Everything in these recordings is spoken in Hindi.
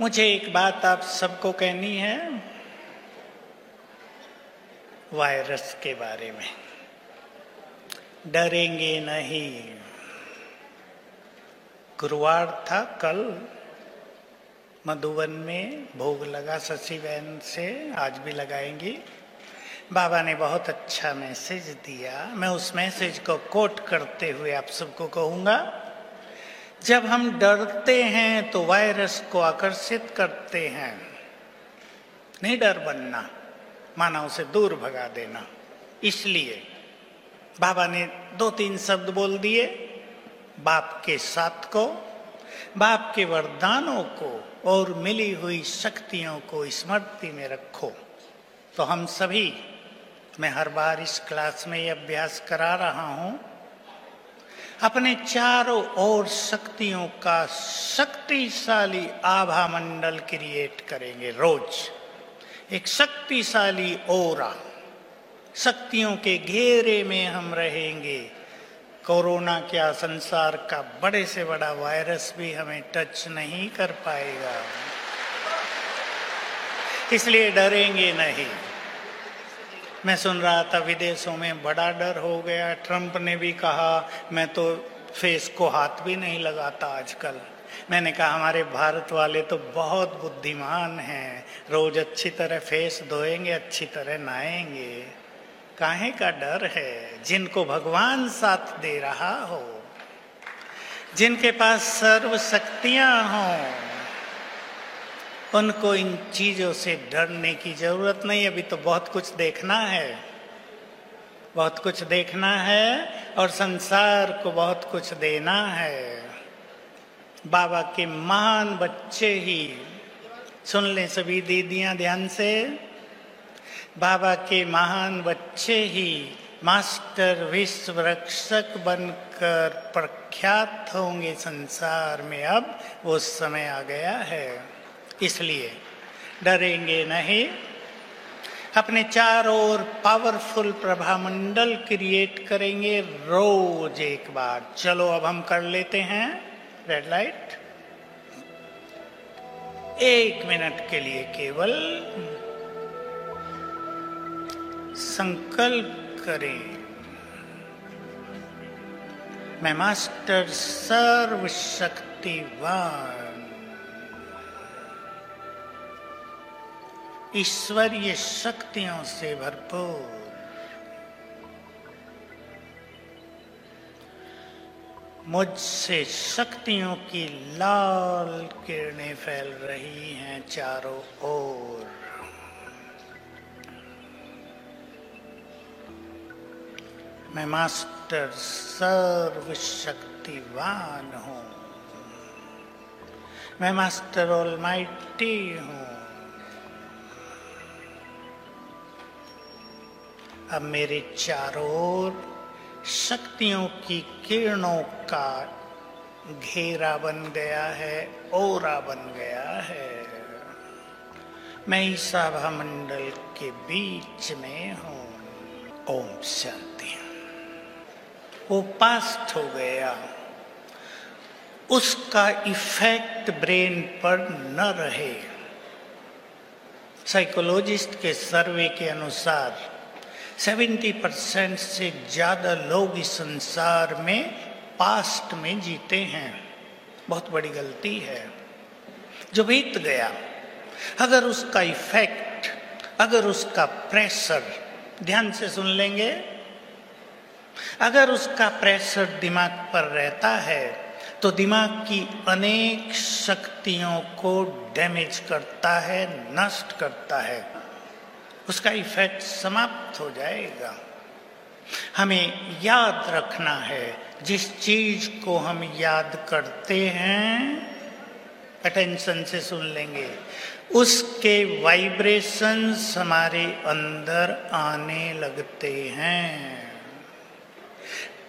मुझे एक बात आप सबको कहनी है वायरस के बारे में। डरेंगे नहीं। गुरुवार था कल, मधुबन में भोग लगा शशि बहन से, आज भी लगाएँगी। बाबा ने बहुत अच्छा मैसेज दिया। मैं उस मैसेज को कोट करते हुए आप सबको कहूँगा जब हम डरते हैं तो वायरस को आकर्षित करते हैं। नहीं डर बनना माना उसे दूर भगा देना। इसलिए बाबा ने दो तीन शब्द बोल दिए, बाप के साथ को, बाप के वरदानों को और मिली हुई शक्तियों को स्मृति में रखो। तो हम सभी, मैं हर बार इस क्लास में ये अभ्यास करा रहा हूँ अपने चारों ओर शक्तियों का शक्तिशाली आभा मंडल क्रिएट करेंगे रोज। एक शक्तिशाली ओरा शक्तियों के घेरे में हम रहेंगे। कोरोना क्या संसार का बड़े से बड़ा वायरस भी हमें टच नहीं कर पाएगा। इसलिए डरेंगे नहीं। मैं सुन रहा था, विदेशों में बड़ा डर हो गया। ट्रंप ने भी कहा, मैं तो फेस को हाथ भी नहीं लगाता आजकल। मैंने कहा, हमारे भारत वाले तो बहुत बुद्धिमान हैं। रोज अच्छी तरह फेस धोएँगे, अच्छी तरह नहाएँगे। काहे का डर है? जिनको भगवान साथ दे रहा हो, जिनके पास सर्व शक्तियाँ हों उनको इन चीज़ों से डरने की ज़रूरत नहीं, अभी तो बहुत कुछ देखना है। बहुत कुछ देखना है और संसार को बहुत कुछ देना है। बाबा के महान बच्चे ही। सुन लें सभी दीदियाँ ध्यान से। बाबा के महान बच्चे ही मास्टर विश्व रक्षक बनकर प्रख्यात होंगे संसार में। अब वो समय आ गया है। इसलिए डरेंगे नहीं। अपने चारों ओर पावरफुल प्रभामंडल क्रिएट करेंगे रोज एक बार। चलो अब हम कर लेते हैं। रेड लाइट एक मिनट के लिए केवल संकल्प करें। मैं मास्टर सर्वशक्तिवान। ईश्वरीय शक्तियों से भरपूर। मुझसे शक्तियों की लाल किरणें फैल रही हैं चारों ओर। मैं मास्टर सर्वशक्तिवान हूँ। मैं मास्टर ऑलमाइटी हूँ। अब मेरे चारों ओर शक्तियों की किरणों का घेरा बन गया है, ओरा बन गया है। मैं इस सभा मंडल के बीच में हूँ। ओम शांति। वो पास्ट हो गया। उसका इफ़ेक्ट ब्रेन पर न रहे। साइकोलॉजिस्ट के सर्वे के अनुसार 70 परसेंट से ज़्यादा लोग इस संसार में पास्ट में जीते हैं। बहुत बड़ी गलती है। जो बीत गया, अगर उसका इफ़ेक्ट, अगर उसका प्रेशर, ध्यान से सुन लेंगे, अगर उसका प्रेशर दिमाग पर रहता है तो दिमाग की अनेक शक्तियों को डैमेज करता है, नष्ट करता है। उसका इफ़ेक्ट समाप्त हो जाएगा। हमें याद रखना है, जिस चीज़ को हम याद करते हैं अटेंशन से सुन लेंगे। उसके वाइब्रेशंस हमारे अंदर आने लगते हैं।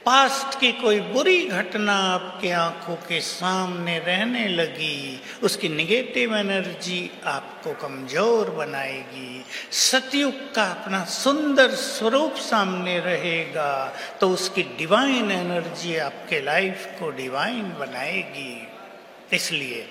पास्ट की कोई बुरी घटना आपके आँखों के सामने रहने लगी, उसकी निगेटिव एनर्जी आपको कमज़ोर बनाएगी। सतयुग का अपना सुंदर स्वरूप सामने रहेगा तो उसकी डिवाइन एनर्जी आपके लाइफ को डिवाइन बनाएगी। इसलिए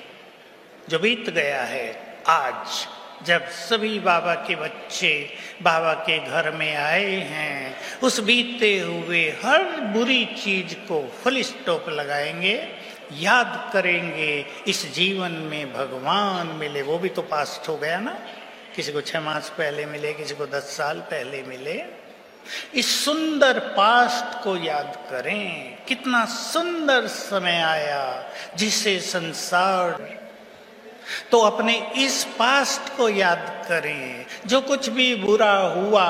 जो बीत गया है, आज जब सभी बाबा के बच्चे बाबा के घर में आए हैं, उस बीते हुए हर बुरी चीज़ को फुल स्टॉप लगाएँगे, याद करेंगे, इस जीवन में भगवान मिले। वो भी तो पास्ट हो गया ना। किसी को छह मास पहले मिले, किसी को दस साल पहले मिले। इस सुंदर पास्ट को याद करें। कितना सुंदर समय आया जिसे संसार तो अपने इस पास्ट को याद करें। जो कुछ भी बुरा हुआ,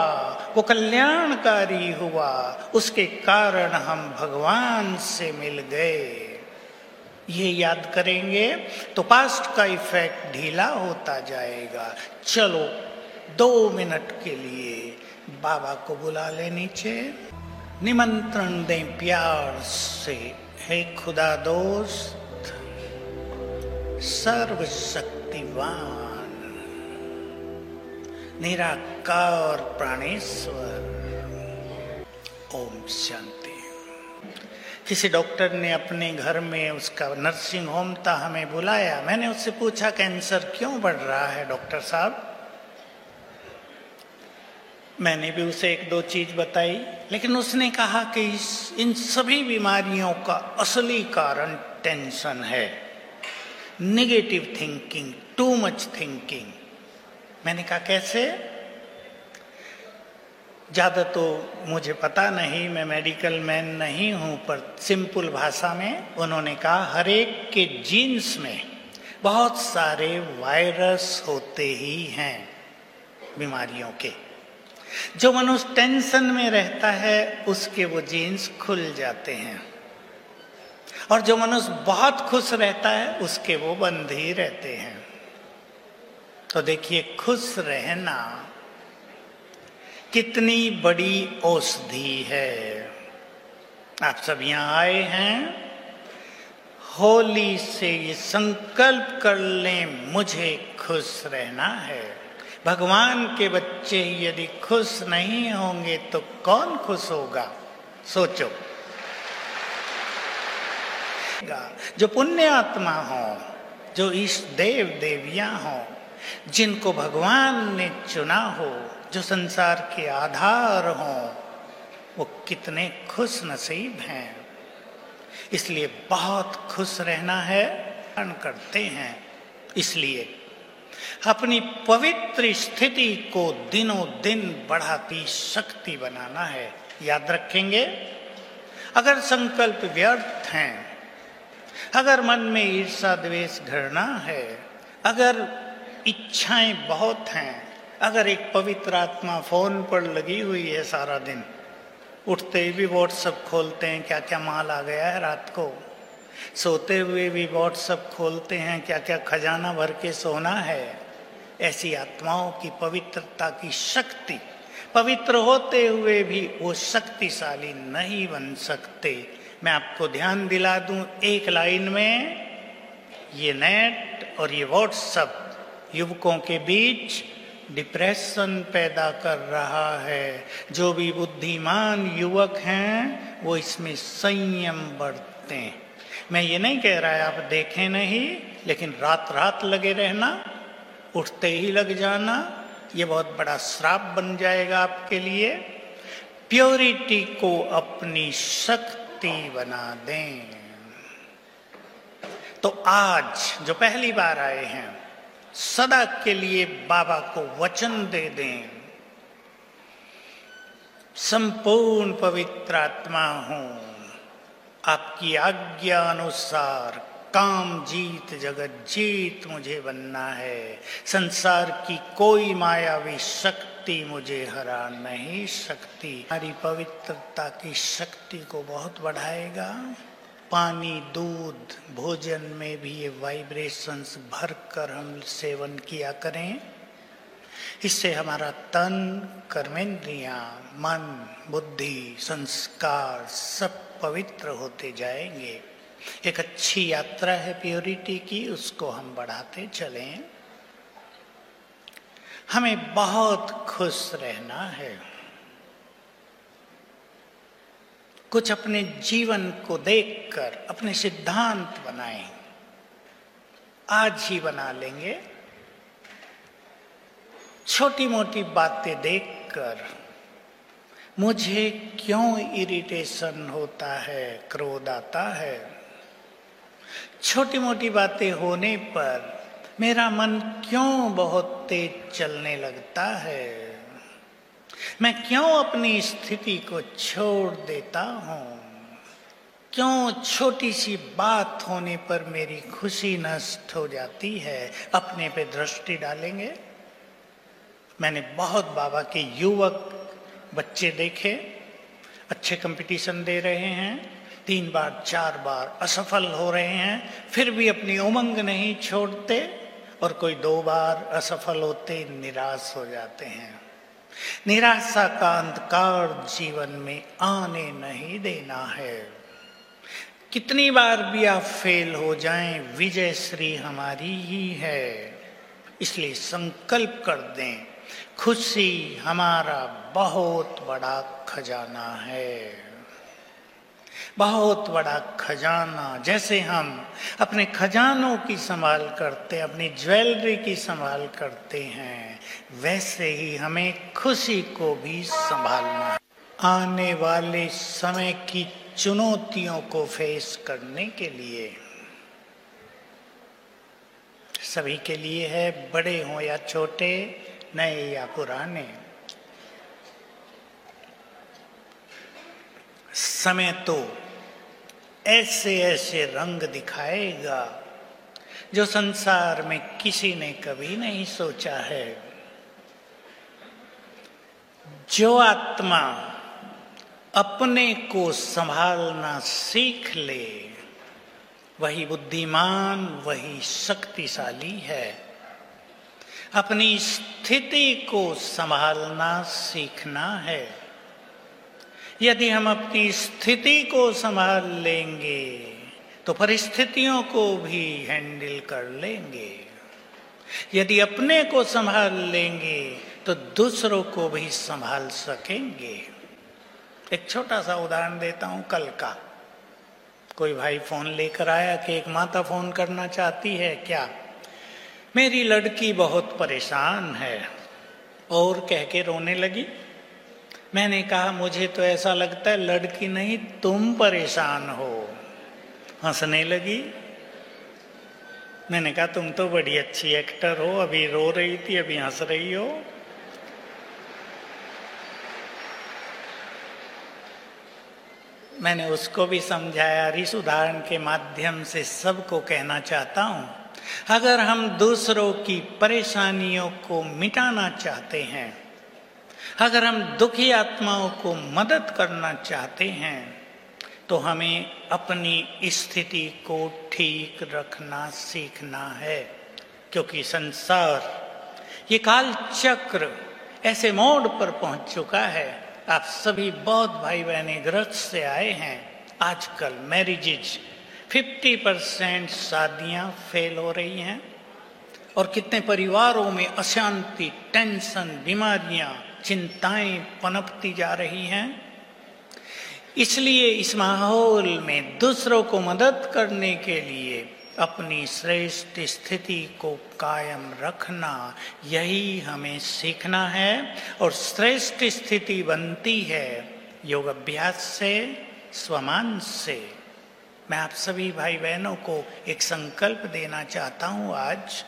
वो कल्याणकारी हुआ, उसके कारण हम भगवान से मिल गए। ये याद करेंगे तो पास्ट का इफ़ेक्ट ढीला होता जाएगा। चलो, दो मिनट के लिए बाबा को बुला ले नीचे। निमंत्रण दें प्यार से। हे खुदा दोस्त सर्वशक्तिवान, निराकार प्राणेश्वर। ओम शांति। किसी डॉक्टर ने अपने घर में उसका नर्सिंग होम था, हमें बुलाया। मैंने उससे पूछा, कैंसर क्यों बढ़ रहा है, डॉक्टर साहब? मैंने भी उसे एक दो चीज़ बताई, लेकिन उसने कहा कि इस, इन सभी बीमारियों का असली कारण टेंशन है। Negative thinking too much thinking मैंने कहा, कैसे? ज़्यादा तो मुझे पता नहीं, मैं मेडिकल मैन नहीं हूँ, पर सिंपल भाषा में उन्होंने कहा, हर एक के जीन्स में बहुत सारे वायरस होते ही हैं बीमारियों के। जो मनुष्य टेंशन में रहता है, उसके वो जीन्स खुल जाते हैं। और जो मनुष्य बहुत खुश रहता है, उसके वो ही रहते हैं। तो देखिए, खुश रहना कितनी बड़ी औषधि है। आप सब यहाँ आए हैं, होली से ये संकल्प कर लें, मुझे खुश रहना है। भगवान के बच्चे यदि खुश नहीं होंगे तो कौन खुश होगा? सोचो। जो पुण्य आत्मा हो, जो इस देव देवियाँ हो, जिनको भगवान ने चुना हो, जो संसार के आधार हो, वो कितने खुश नसीब हैं। इसलिए बहुत खुश रहना है करते हैं। इसलिए अपनी पवित्र स्थिति को दिनों दिन बढ़ाती शक्ति बनाना है। याद रखेंगे, अगर संकल्प व्यर्थ हैं अगर मन में ईर्षा द्वेष घृणा है, अगर इच्छाएँ बहुत हैं, अगर एक पवित्र आत्मा फ़ोन पर लगी हुई है सारा दिन, उठते ही भी व्हाट्सअप खोलते हैं क्या क्या माल आ गया है रात को? सोते हुए भी व्हाट्सअप खोलते हैं क्या क्या खजाना भर के सोना है? ऐसी आत्माओं की पवित्रता की शक्ति, पवित्र होते हुए भी वो शक्तिशाली नहीं बन सकते। मैं आपको ध्यान दिला दूँ एक लाइन में, ये नेट और ये व्हाट्सअप युवकों के बीच डिप्रेशन पैदा कर रहा है। जो भी बुद्धिमान युवक हैं, वो इसमें संयम बरतते हैं। मैं ये नहीं कह रहा है आप देखें नहीं, लेकिन रात रात लगे रहना, उठते ही लग जाना, ये बहुत बड़ा श्राप बन जाएगा आपके लिए। प्योरिटी को अपनी शक्ति बना दें। तो आज जो पहली बार आए हैं, सदा के लिए बाबा को वचन दे दें। संपूर्ण पवित्र आत्मा हूँ। आपकी आज्ञा अनुसार काम जीत जगत जीत मुझे बनना है। संसार की कोई मायावी शक्ति मुझे हरा नहीं सकती। हमारी पवित्रता की शक्ति को बहुत बढ़ाएगा। पानी, दूध, भोजन में भी ये वाइब्रेशंस भर कर हम सेवन किया करें। इससे हमारा तन, कर्मेंद्रिया, मन, बुद्धि, संस्कार सब पवित्र होते जाएँगे। एक अच्छी यात्रा है प्योरिटी की, उसको हम बढ़ाते चलें। हमें बहुत खुश रहना है। कुछ अपने जीवन को देखकर, अपने सिद्धांत बनाएँ। आज ही बना लेंगे। छोटी मोटी बातें देखकर, मुझे क्यों इरिटेशन होता है, क्रोध आता है? छोटी मोटी बातें होने पर मेरा मन क्यों बहुत तेज चलने लगता है? मैं क्यों अपनी स्थिति को छोड़ देता हूँ? क्यों छोटी सी बात होने पर मेरी खुशी नष्ट हो जाती है? अपने पे दृष्टि डालेंगे? मैंने बहुत बाबा के युवक बच्चे देखे, अच्छे कंपटीशन दे रहे हैं, तीन बार, चार बार असफल हो रहे हैं, फिर भी अपनी उमंग नहीं छोड़ते। और कोई दो बार असफल होते निराश हो जाते हैं। निराशा का अंधकार जीवन में आने नहीं देना है। कितनी बार भी आप फेल हो जाएँ, विजय श्री हमारी ही है। इसलिए संकल्प कर दें, खुशी हमारा बहुत बड़ा खजाना है। बहुत बड़ा खजाना, जैसे हम अपने खजानों की संभाल करते, अपनी ज्वेलरी की संभाल करते हैं, वैसे ही हमें खुशी को भी संभालना है। आने वाले समय की चुनौतियों को फेस करने के लिए, सभी के लिए है, बड़े हों या छोटे, नए या पुराने। समय तो ऐसे ऐसे रंग दिखाएगा जो संसार में किसी ने कभी नहीं सोचा है। जो आत्मा अपने को संभालना सीख ले, वही बुद्धिमान, वही शक्तिशाली है। अपनी स्थिति को संभालना सीखना है। यदि हम अपनी स्थिति को संभाल लेंगे तो परिस्थितियों को भी हैंडल कर लेंगे। यदि अपने को संभाल लेंगे तो दूसरों को भी संभाल सकेंगे। एक छोटा सा उदाहरण देता हूँ, कल का। कोई भाई फ़ोन लेकर आया कि एक माता फ़ोन करना चाहती है, क्या? मेरी लड़की बहुत परेशान है। और कह के रोने लगी। मैंने कहा, मुझे तो ऐसा लगता है लड़की नहीं, तुम परेशान हो। हंसने लगी। मैंने कहा, तुम तो बड़ी अच्छी एक्टर हो, अभी रो रही थी, अभी हंस रही हो। मैंने उसको भी समझाया इस उदाहरण के माध्यम से सबको कहना चाहता हूँ, अगर हम दूसरों की परेशानियों को मिटाना चाहते हैं अगर हम दुखी आत्माओं को मदद करना चाहते हैं तो हमें अपनी स्थिति को ठीक रखना सीखना है। क्योंकि संसार, ये काल चक्र ऐसे मोड़ पर पहुँच चुका है। आप सभी बहुत भाई बहने ग्रस्त से आए हैं। आजकल मैरिजेज 50 परसेंट शादियाँ फेल हो रही हैं। और कितने परिवारों में अशांति टेंशन बीमारियाँ चिंताएँ पनपती जा रही हैं। इसलिए इस माहौल में दूसरों को मदद करने के लिए अपनी श्रेष्ठ स्थिति को कायम रखना, यही हमें सीखना है और श्रेष्ठ स्थिति बनती है योग अभ्यास से, स्वमान से। मैं आप सभी भाई बहनों को एक संकल्प देना चाहता हूँ आज।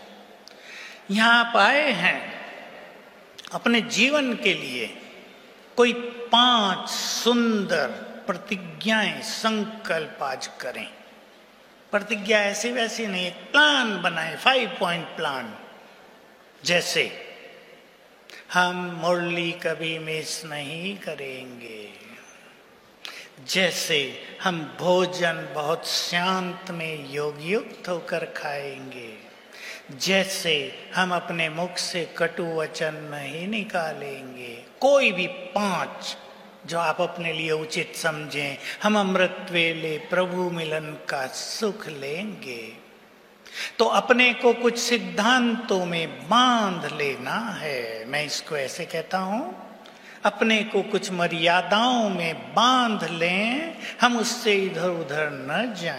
यहाँ आप आए हैं अपने जीवन के लिए कोई पाँच सुंदर प्रतिज्ञाएँ, संकल्प आज करें। प्रतिज्ञा ऐसी वैसी नहीं, एक प्लान बनाए फाइव पॉइंट प्लान जैसे, हम मुरली कभी मिस नहीं करेंगे। जैसे, हम भोजन बहुत शांत में योग युक्त होकर खाएँगे। जैसे हम अपने मुख से कटु वचन नहीं निकालेंगे। कोई भी पाँच जो आप अपने लिए उचित समझें, हम अमृत वेले प्रभु मिलन का सुख लेंगे। तो अपने को कुछ सिद्धांतों में बाँध लेना है। मैं इसको ऐसे कहता हूँ, अपने को कुछ मर्यादाओं में बाँध लें, हम उससे इधर उधर न जाएँ।